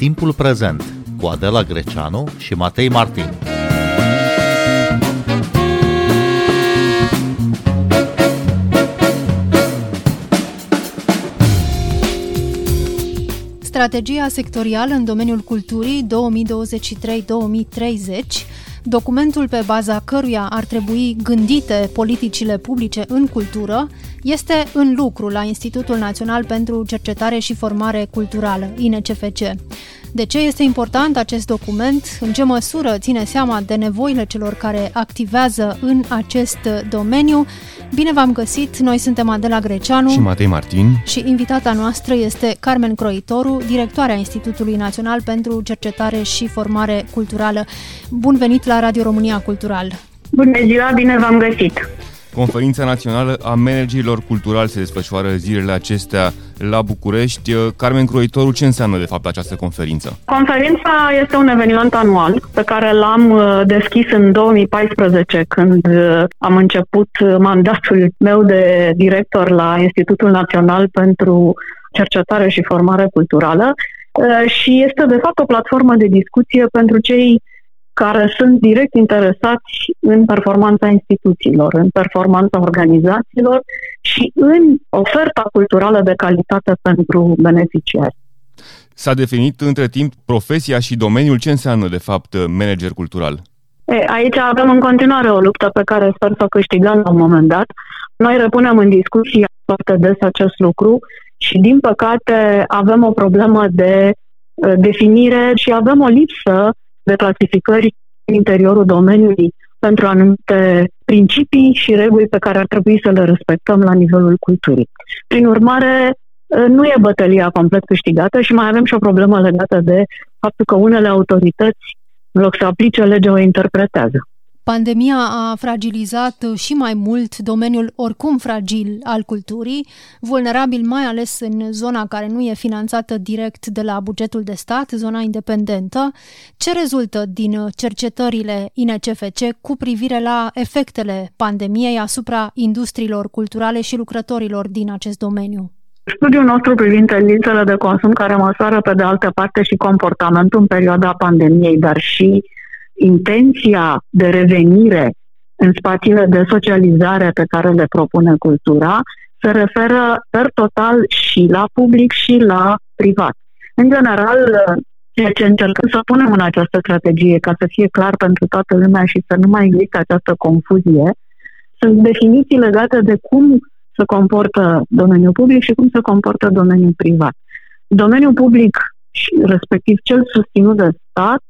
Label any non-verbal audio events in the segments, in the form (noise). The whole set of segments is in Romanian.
Timpul prezent cu Adela Greceanu și Matei Martin. Strategia sectorială în domeniul culturii 2023-2030 documentul pe baza căruia ar trebui gândite politicile publice în cultură, este în lucru la Institutul Național pentru Cercetare și Formare Culturală, INCFC. De ce este important acest document? În ce măsură ține seama de nevoile celor care activează în acest domeniu? Bine v-am găsit! Noi suntem Adela Greceanu și Matei Martin și invitata noastră este Carmen Croitoru, directoarea Institutului Național pentru Cercetare și Formare Culturală. Bun venit la Radio România Cultural! Bună ziua, bine v-am găsit! Conferința Națională a Managerilor Culturali se desfășoară zilele acestea la București. Carmen Croitoru, ce înseamnă de fapt această conferință? Conferința este un eveniment anual pe care l-am uh, deschis în 2014 când uh, am început mandatul meu de director la Institutul Național pentru Cercetare și Formare Culturală uh, și este de fapt o platformă de discuție pentru cei care sunt direct interesați în performanța instituțiilor, în performanța organizațiilor și în oferta culturală de calitate pentru beneficiari. S-a definit între timp profesia și domeniul. Ce înseamnă, de fapt, manager cultural? E, aici avem în continuare o luptă pe care sper să o câștigăm la un moment dat. Noi repunem în discuție foarte des acest lucru și, din păcate, avem o problemă de definire și avem o lipsă de clasificări în interiorul domeniului pentru anumite principii și reguli pe care ar trebui să le respectăm la nivelul culturii. Prin urmare, nu e bătălia complet câștigată și mai avem și o problemă legată de faptul că unele autorități, în loc să aplice legea, o interpretează. Pandemia a fragilizat și mai mult domeniul oricum fragil al culturii, vulnerabil mai ales în zona care nu e finanțată direct de la bugetul de stat, zona independentă. Ce rezultă din cercetările INCFC cu privire la efectele pandemiei asupra industriilor culturale și lucrătorilor din acest domeniu? Studiul nostru privind tendințele de consum care măsoară pe de altă parte și comportamentul în perioada pandemiei, dar și intenția de revenire în spațiile de socializare pe care le propune cultura se referă per total și la public și la privat. În general, ceea ce încercăm să punem în această strategie, ca să fie clar pentru toată lumea și să nu mai există această confuzie, sunt definiții legate de cum se comportă domeniul public și cum se comportă domeniul privat. Domeniul public, respectiv cel susținut de stat,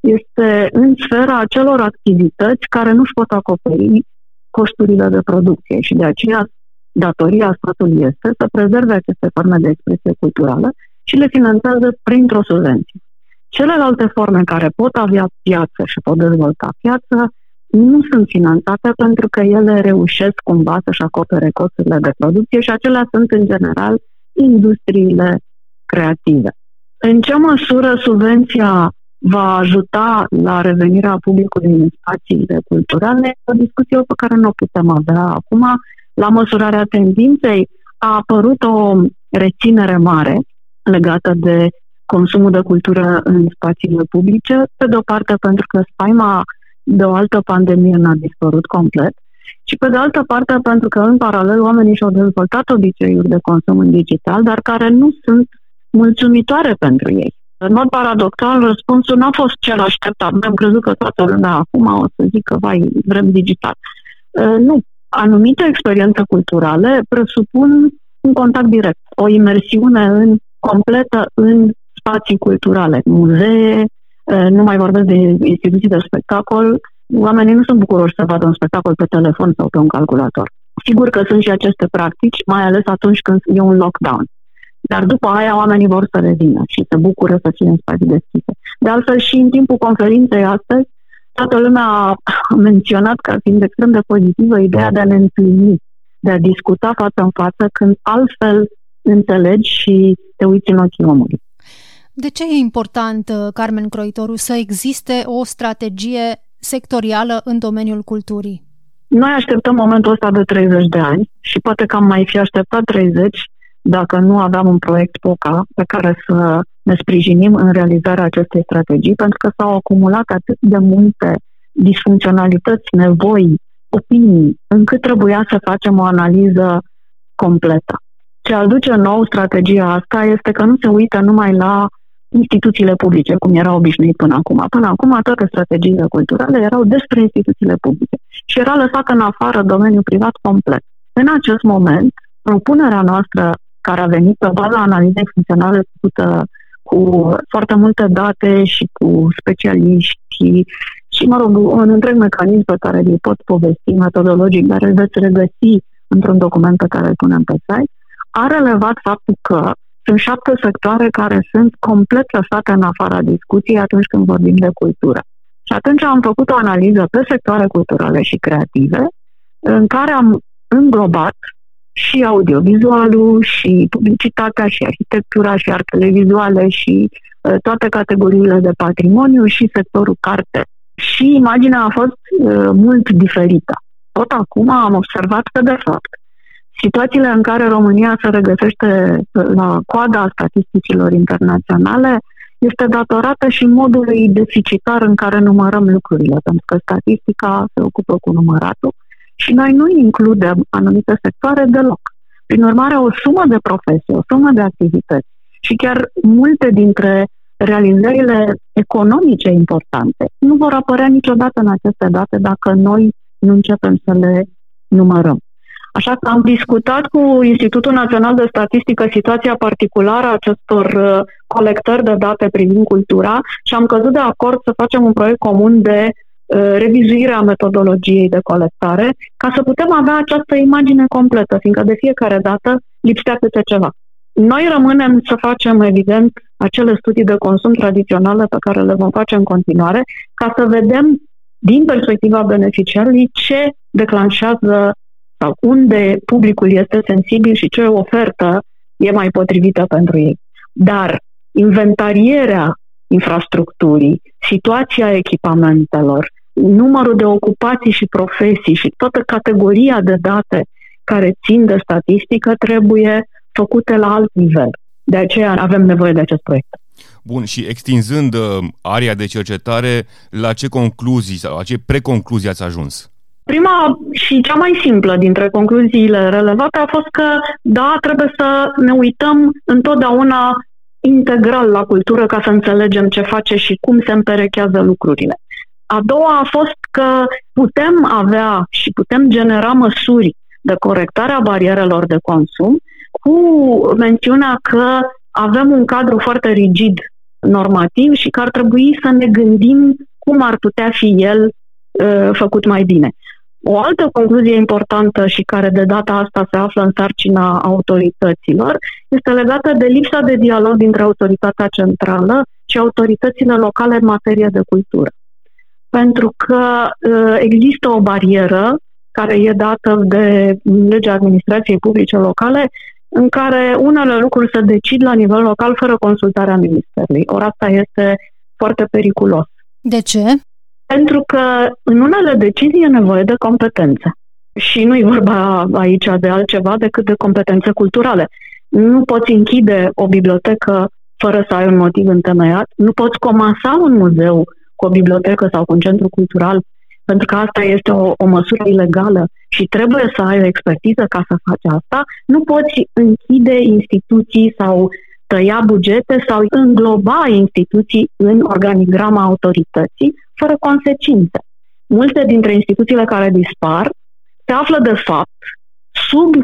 este în sfera acelor activități care nu își pot acoperi costurile de producție și de aceea datoria statului este să prezerve aceste forme de expresie culturală și le finanțează printr-o subvenție. Celelalte forme care pot avea piață și pot dezvolta piață nu sunt finanțate pentru că ele reușesc cumva să-și acopere costurile de producție și acelea sunt în general industriile creative. În ce măsură subvenția va ajuta la revenirea publicului în spațiile culturale, o discuție pe care nu o putem avea acum. La măsurarea tendinței a apărut o reținere mare legată de consumul de cultură în spațiile publice, pe de o parte pentru că spaima de o altă pandemie n-a dispărut complet, și pe de altă parte pentru că în paralel oamenii și-au dezvoltat obiceiuri de consum în digital, dar care nu sunt mulțumitoare pentru ei. În mod paradoxal, răspunsul n-a fost cel așteptat. Am crezut că toată lumea acum o să zică, vai, vrem digital. Uh, nu. Anumite experiențe culturale presupun un contact direct, o imersiune în, completă în spații culturale, muzee, uh, nu mai vorbesc de instituții de spectacol, oamenii nu sunt bucuroși să vadă un spectacol pe telefon sau pe un calculator. Sigur că sunt și aceste practici, mai ales atunci când e un lockdown. Dar după aia oamenii vor să revină și se bucură să fie în spații deschise. De altfel și în timpul conferinței astăzi, toată lumea a menționat ca fiind extrem de pozitivă ideea de a ne întâlni, de a discuta față în față când altfel înțelegi și te uiți în ochii omului. De ce e important, uh, Carmen Croitoru, să existe o strategie sectorială în domeniul culturii? Noi așteptăm momentul ăsta de 30 de ani și poate că am mai fi așteptat 30 dacă nu aveam un proiect POCA pe care să ne sprijinim în realizarea acestei strategii, pentru că s-au acumulat atât de multe disfuncționalități, nevoi, opinii, încât trebuia să facem o analiză completă. Ce aduce nou strategia asta este că nu se uită numai la instituțiile publice, cum era obișnuit până acum. Până acum toate strategiile culturale erau despre instituțiile publice și era lăsat în afară domeniul privat complet. În acest moment, propunerea noastră care a venit pe baza analizei funcționale făcută cu foarte multe date și cu specialiști și, mă rog, un întreg mecanism pe care îl pot povesti metodologic, dar îl veți regăsi într-un document pe care îl punem pe site, a relevat faptul că sunt șapte sectoare care sunt complet lăsate în afara discuției atunci când vorbim de cultură. Și atunci am făcut o analiză pe sectoare culturale și creative, în care am înglobat și audiovizualul, și publicitatea, și arhitectura, și artele vizuale, și uh, toate categoriile de patrimoniu, și sectorul carte. Și imaginea a fost uh, mult diferită. Tot acum am observat că, de fapt, situațiile în care România se regăsește la coada statisticilor internaționale este datorată și modului deficitar în care numărăm lucrurile, pentru că statistica se ocupă cu număratul și noi nu includem anumite sectoare deloc. Prin urmare, o sumă de profesii, o sumă de activități și chiar multe dintre realizările economice importante nu vor apărea niciodată în aceste date dacă noi nu începem să le numărăm. Așa că am discutat cu Institutul Național de Statistică situația particulară a acestor uh, colectări de date privind cultura și am căzut de acord să facem un proiect comun de uh, revizuire a metodologiei de colectare ca să putem avea această imagine completă, fiindcă de fiecare dată lipsea câte ceva. Noi rămânem să facem, evident, acele studii de consum tradiționale pe care le vom face în continuare, ca să vedem din perspectiva beneficiarului ce declanșează sau unde publicul este sensibil și ce ofertă e mai potrivită pentru ei. Dar inventarierea infrastructurii, situația echipamentelor, numărul de ocupații și profesii și toată categoria de date care țin de statistică trebuie făcute la alt nivel. De aceea avem nevoie de acest proiect. Bun, și extinzând uh, area de cercetare, la ce concluzii sau la ce preconcluzii ați ajuns? Prima și cea mai simplă dintre concluziile relevate a fost că, da, trebuie să ne uităm întotdeauna integral la cultură ca să înțelegem ce face și cum se împerechează lucrurile. A doua a fost că putem avea și putem genera măsuri de corectare a barierelor de consum cu mențiunea că avem un cadru foarte rigid normativ și că ar trebui să ne gândim cum ar putea fi el uh, făcut mai bine. O altă concluzie importantă și care de data asta se află în sarcina autorităților este legată de lipsa de dialog dintre autoritatea centrală și autoritățile locale în materie de cultură. Pentru că uh, există o barieră care e dată de legea administrației publice locale, în care unele lucruri se decid la nivel local fără consultarea ministerului. Ori asta este foarte periculos. De ce? Pentru că în unele decizii e nevoie de competențe. Și nu e vorba aici de altceva decât de competențe culturale. Nu poți închide o bibliotecă fără să ai un motiv întemeiat, nu poți comasa un muzeu cu o bibliotecă sau cu un centru cultural, pentru că asta este o, o măsură ilegală și trebuie să ai o expertiză ca să faci asta. Nu poți închide instituții sau tăia bugete sau îngloba instituții în organigrama autorității fără consecințe. Multe dintre instituțiile care dispar se află, de fapt, sub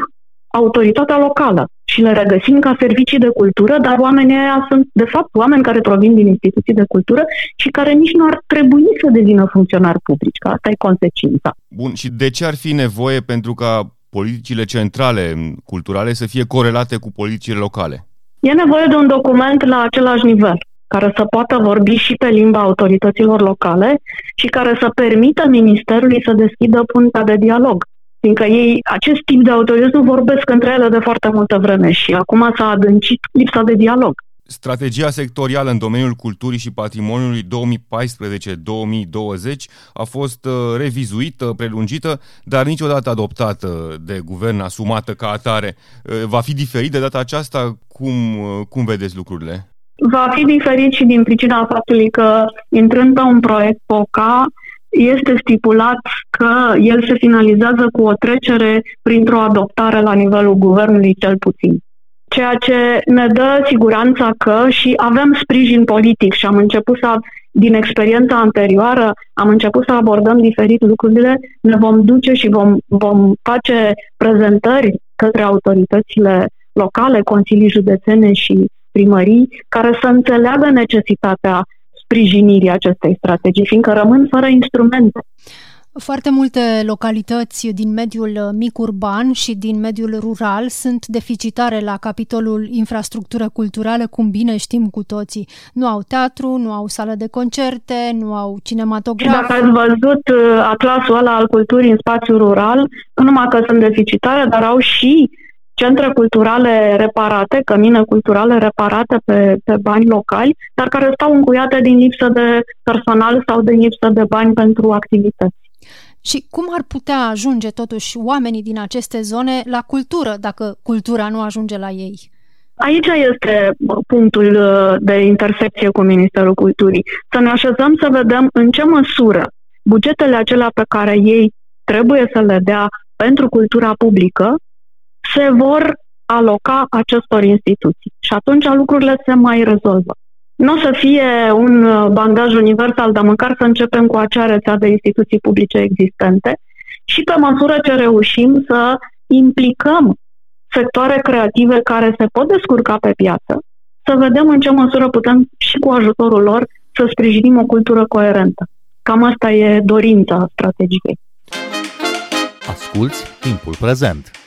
autoritatea locală și le regăsim ca servicii de cultură, dar oamenii aia sunt, de fapt, oameni care provin din instituții de cultură și care nici nu ar trebui să devină funcționari publici, că asta e consecința. Bun, și de ce ar fi nevoie pentru ca politicile centrale culturale să fie corelate cu politicile locale? E nevoie de un document la același nivel care să poată vorbi și pe limba autorităților locale și care să permită Ministerului să deschidă puntea de dialog. Fiindcă ei, acest tip de autorități nu vorbesc între ele de foarte multă vreme și acum s-a adâncit lipsa de dialog. Strategia sectorială în domeniul culturii și patrimoniului 2014-2020 a fost uh, revizuită, prelungită, dar niciodată adoptată de guvern, asumată ca atare. Uh, va fi diferit de data aceasta? Cum, uh, cum vedeți lucrurile? Va fi diferit și din pricina faptului că, intrând pe un proiect POCA, este stipulat că el se finalizează cu o trecere printr-o adoptare la nivelul guvernului cel puțin. Ceea ce ne dă siguranța că și avem sprijin politic și am început să, din experiența anterioară, am început să abordăm diferit lucrurile, ne vom duce și vom, vom face prezentări către autoritățile locale, consilii județene și primării, care să înțeleagă necesitatea sprijinirii acestei strategii, fiindcă rămân fără instrumente. Foarte multe localități din mediul mic urban și din mediul rural sunt deficitare la capitolul infrastructură culturală, cum bine știm cu toții. Nu au teatru, nu au sală de concerte, nu au cinematograf. Și dacă ați văzut uh, atlasul ăla al culturii în spațiu rural, nu numai că sunt deficitare, dar au și centre culturale reparate, cămine culturale reparate pe, pe bani locali, dar care stau încuiate din lipsă de personal sau din lipsă de bani pentru activități. Și cum ar putea ajunge totuși oamenii din aceste zone la cultură, dacă cultura nu ajunge la ei? Aici este punctul uh, de intersecție cu Ministerul Culturii. Să ne așezăm să vedem în ce măsură bugetele acelea pe care ei trebuie să le dea pentru cultura publică se vor aloca acestor instituții. Și atunci lucrurile se mai rezolvă. Nu o să fie un uh, bandaj universal, dar măcar să începem cu acea rețea de instituții publice existente și pe măsură ce reușim să implicăm sectoare creative care se pot descurca pe piață, să vedem în ce măsură putem și cu ajutorul lor să sprijinim o cultură coerentă. Cam asta e dorința strategiei. Asculți timpul prezent!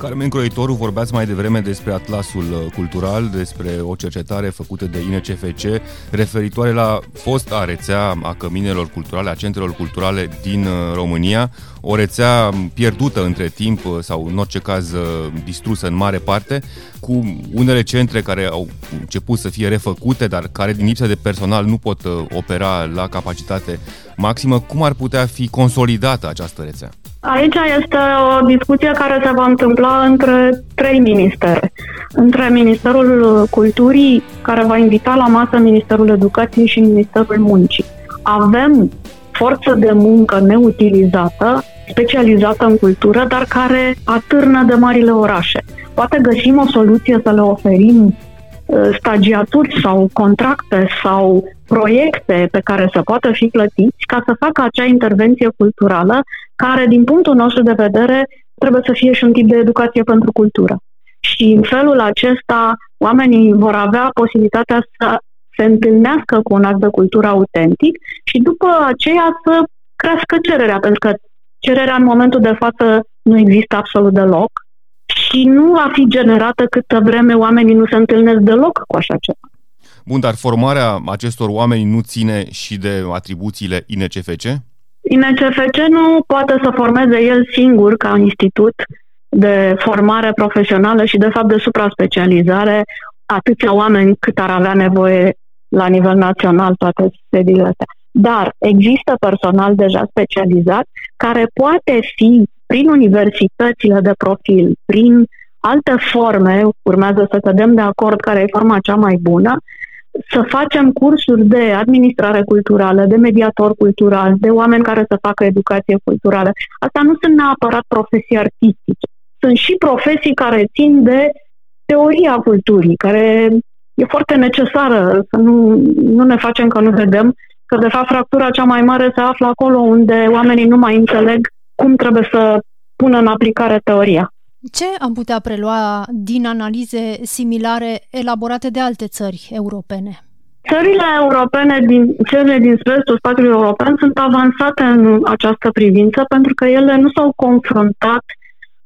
Carmen Croitoru, vorbeați mai devreme despre atlasul uh, cultural, despre o cercetare făcută de INCFC referitoare la fosta rețea a căminelor culturale, a centrelor culturale din uh, România, o rețea pierdută între timp uh, sau în orice caz distrusă în mare parte, cu unele centre care au început să fie refăcute, dar care din lipsă de personal nu pot opera la capacitate maximă. Cum ar putea fi consolidată această rețea? Aici este o discuție care se va întâmpla între trei ministere. Între Ministerul Culturii, care va invita la masă Ministerul Educației și Ministerul Muncii. Avem forță de muncă neutilizată, specializată în cultură, dar care atârnă de marile orașe. Poate găsim o soluție să le oferim uh, stagiaturi sau contracte sau proiecte pe care să poată fi plătiți ca să facă acea intervenție culturală care, din punctul nostru de vedere, trebuie să fie și un tip de educație pentru cultură. Și în felul acesta oamenii vor avea posibilitatea să se întâlnească cu un act de cultură autentic și după aceea să crească cererea, pentru că cererea în momentul de față nu există absolut deloc și nu va fi generată câtă vreme oamenii nu se întâlnesc deloc cu așa ceva. Bun, dar formarea acestor oameni nu ține și de atribuțiile INCFC? INCFC nu poate să formeze el singur ca institut de formare profesională și de fapt de supra-specializare atâția oameni cât ar avea nevoie la nivel național toate sediile astea. Dar există personal deja specializat care poate fi prin universitățile de profil, prin alte forme, urmează să cădem de acord care e forma cea mai bună, să facem cursuri de administrare culturală, de mediator cultural, de oameni care să facă educație culturală. Asta nu sunt neapărat profesii artistice. Sunt și profesii care țin de teoria culturii, care e foarte necesară să nu, nu ne facem că nu vedem că de fapt fractura cea mai mare se află acolo unde oamenii nu mai înțeleg cum trebuie să pună în aplicare teoria. Ce am putea prelua din analize similare elaborate de alte țări europene? Țările europene, din, cele din spre spațiului european, sunt avansate în această privință pentru că ele nu s-au confruntat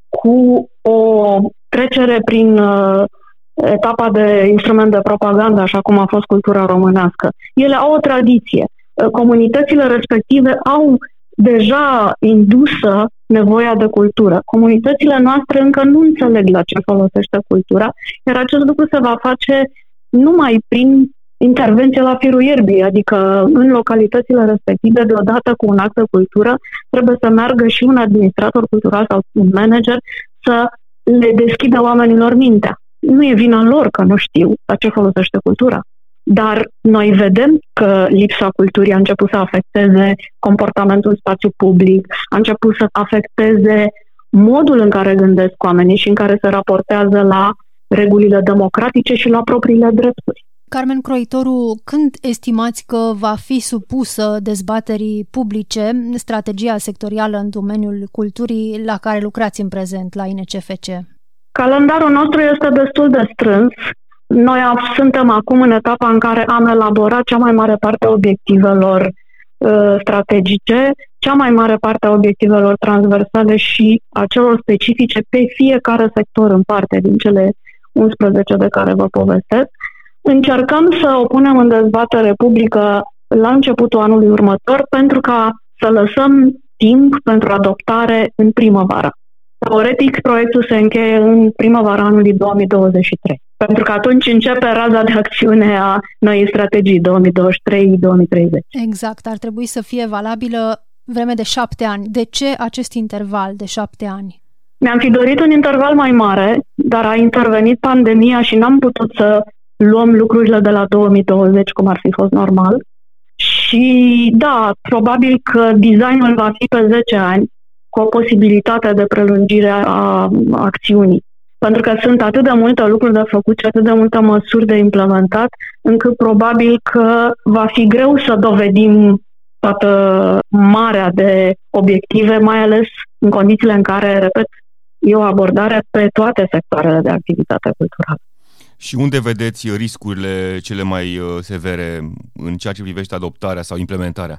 cu o trecere prin uh, etapa de instrument de propagandă, așa cum a fost cultura românească. Ele au o tradiție. Uh, comunitățile respective au deja indusă nevoia de cultură. Comunitățile noastre încă nu înțeleg la ce folosește cultura, iar acest lucru se va face numai prin intervenție la firul ierbii, adică în localitățile respective, deodată cu un act de cultură, trebuie să meargă și un administrator cultural sau un manager să le deschidă oamenilor mintea. Nu e vina lor că nu știu la ce folosește cultura. Dar noi vedem că lipsa culturii a început să afecteze comportamentul în spațiu public, a început să afecteze modul în care gândesc oamenii și în care se raportează la regulile democratice și la propriile drepturi. Carmen Croitoru, când estimați că va fi supusă dezbaterii publice strategia sectorială în domeniul culturii la care lucrați în prezent la INCFC? Calendarul nostru este destul de strâns. Noi suntem acum în etapa în care am elaborat cea mai mare parte a obiectivelor uh, strategice, cea mai mare parte a obiectivelor transversale și a celor specifice pe fiecare sector în parte din cele 11 de care vă povestesc. Încercăm să o punem în dezbatere publică la începutul anului următor pentru ca să lăsăm timp pentru adoptare în primăvară. Teoretic, proiectul se încheie în primăvara anului 2023, pentru că atunci începe raza de acțiune a noii strategii 2023-2030. Exact, ar trebui să fie valabilă vreme de șapte ani. De ce acest interval de șapte ani? Mi-am fi dorit un interval mai mare, dar a intervenit pandemia și n-am putut să luăm lucrurile de la 2020 cum ar fi fost normal. Și da, probabil că designul va fi pe 10 ani, cu o posibilitate de prelungire a acțiunii. Pentru că sunt atât de multe lucruri de făcut și atât de multe măsuri de implementat, încât probabil că va fi greu să dovedim toată marea de obiective, mai ales în condițiile în care, repet, e o abordare pe toate sectoarele de activitate culturală. Și unde vedeți riscurile cele mai uh, severe în ceea ce privește adoptarea sau implementarea?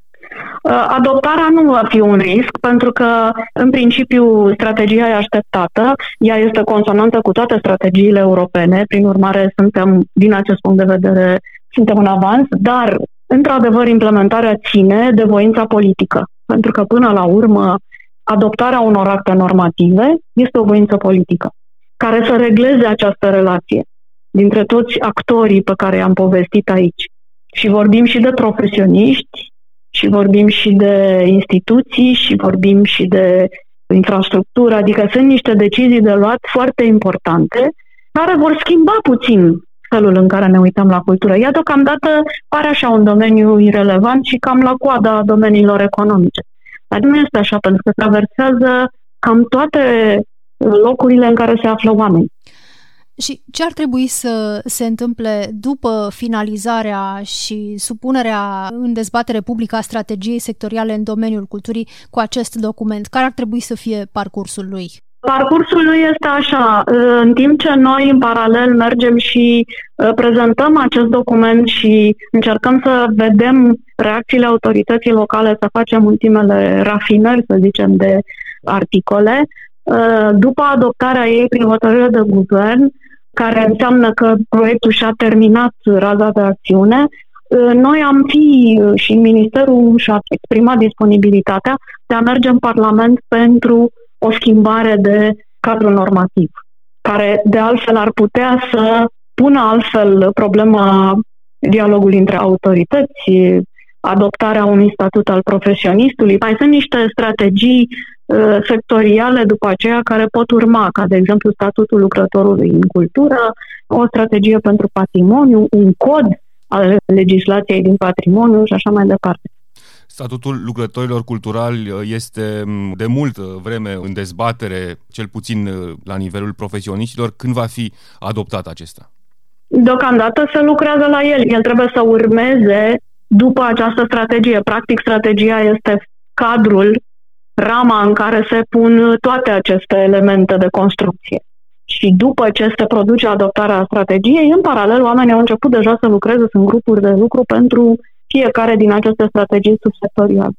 Uh, adoptarea nu va fi un risc, pentru că, în principiu, strategia e așteptată, ea este consonantă cu toate strategiile europene, prin urmare, suntem, din acest punct de vedere, suntem în avans, dar, într-adevăr, implementarea ține de voința politică, pentru că, până la urmă, adoptarea unor acte normative este o voință politică, care să regleze această relație dintre toți actorii pe care i-am povestit aici. Și vorbim și de profesioniști, și vorbim și de instituții, și vorbim și de infrastructură, adică sunt niște decizii de luat foarte importante care vor schimba puțin felul în care ne uităm la cultură. Ea deocamdată pare așa un domeniu irelevant și cam la coada domeniilor economice. Dar nu este așa, pentru că traversează cam toate locurile în care se află oameni. Și ce ar trebui să se întâmple după finalizarea și supunerea în dezbatere publică a strategiei sectoriale în domeniul culturii cu acest document? Care ar trebui să fie parcursul lui? Parcursul lui este așa, în timp ce noi în paralel mergem și uh, prezentăm acest document și încercăm să vedem reacțiile autorității locale, să facem ultimele rafinări, să zicem, de articole, uh, după adoptarea ei prin hotărâre de guvern, care înseamnă că proiectul și-a terminat raza de acțiune, ă, noi am fi și Ministerul și-a exprimat disponibilitatea de a merge în Parlament pentru o schimbare de cadru normativ, care de altfel ar putea să pună altfel problema dialogului între autorități, adoptarea unui statut al profesionistului. Mai sunt niște strategii uh, sectoriale după aceea care pot urma, ca de exemplu statutul lucrătorului în cultură, o strategie pentru patrimoniu, un cod al legislației din patrimoniu și așa mai departe. Statutul lucrătorilor culturali uh, este mm, de mult vreme în dezbatere, cel puțin uh, la nivelul profesioniștilor. Când va fi adoptat acesta? Deocamdată se lucrează la el. El trebuie să urmeze după această strategie. Practic, strategia este cadrul, rama în care se pun toate aceste elemente de construcție. Și după ce se produce adoptarea strategiei, în paralel, oamenii au început deja să lucreze, sunt grupuri de lucru pentru fiecare din aceste strategii subsectoriale.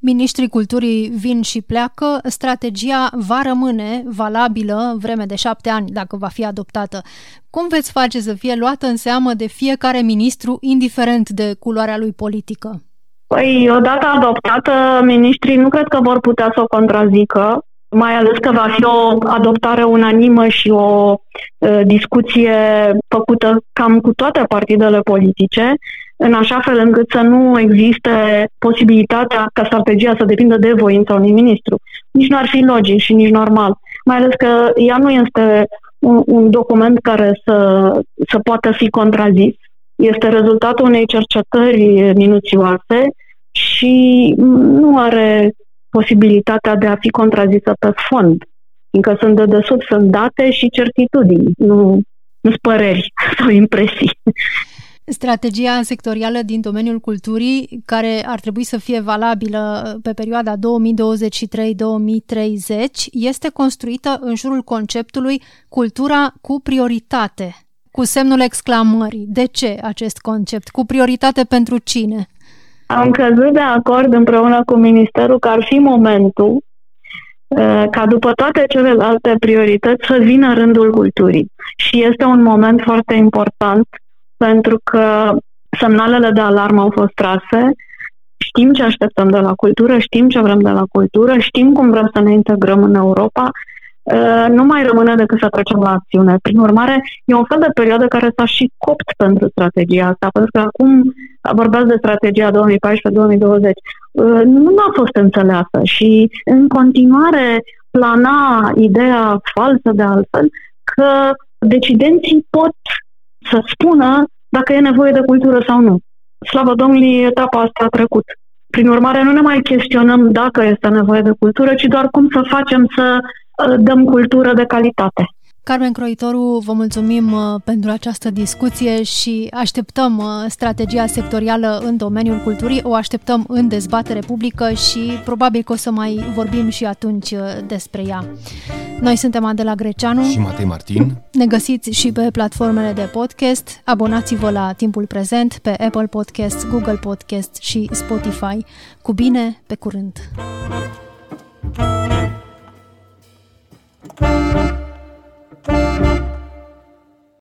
Ministrii culturii vin și pleacă, strategia va rămâne valabilă vreme de șapte ani, dacă va fi adoptată. Cum veți face să fie luată în seamă de fiecare ministru, indiferent de culoarea lui politică? Păi, odată adoptată, ministrii nu cred că vor putea să o contrazică, mai ales că va fi o adoptare unanimă și o uh, discuție făcută cam cu toate partidele politice în așa fel încât să nu existe posibilitatea ca strategia să depindă de voința unui ministru. Nici nu ar fi logic și nici normal. Mai ales că ea nu este un, un document care să, să poată fi contrazis. Este rezultatul unei cercetări minuțioase și nu are posibilitatea de a fi contrazisă pe fond, fiindcă sunt de desubt, sunt date și certitudini, nu, nu păreri (laughs) sau impresii. Strategia sectorială din domeniul culturii, care ar trebui să fie valabilă pe perioada 2023-2030, este construită în jurul conceptului cultura cu prioritate, cu semnul exclamării. De ce acest concept? Cu prioritate pentru cine? Am căzut de acord împreună cu Ministerul că ar fi momentul uh, ca după toate celelalte priorități să vină rândul culturii. Și este un moment foarte important pentru că semnalele de alarmă au fost trase, știm ce așteptăm de la cultură, știm ce vrem de la cultură, știm cum vrem să ne integrăm în Europa, uh, nu mai rămâne decât să trecem la acțiune. Prin urmare, e un fel de perioadă care s-a și copt pentru strategia asta, pentru că acum vorbeați de strategia 2014-2020, uh, nu a fost înțeleasă și în continuare plana ideea falsă de altfel că decidenții pot să spună dacă e nevoie de cultură sau nu. Slavă Domnului, etapa asta a trecut. Prin urmare, nu ne mai chestionăm dacă este nevoie de cultură, ci doar cum să facem să uh, dăm cultură de calitate. Carmen Croitoru, vă mulțumim uh, pentru această discuție și așteptăm uh, strategia sectorială în domeniul culturii, o așteptăm în dezbatere publică și probabil că o să mai vorbim și atunci despre ea. Noi suntem Adela Greceanu și Matei Martin. Ne găsiți și pe platformele de podcast. Abonați-vă la Timpul Prezent pe Apple Podcast, Google Podcast și Spotify. Cu bine, pe curând! thank you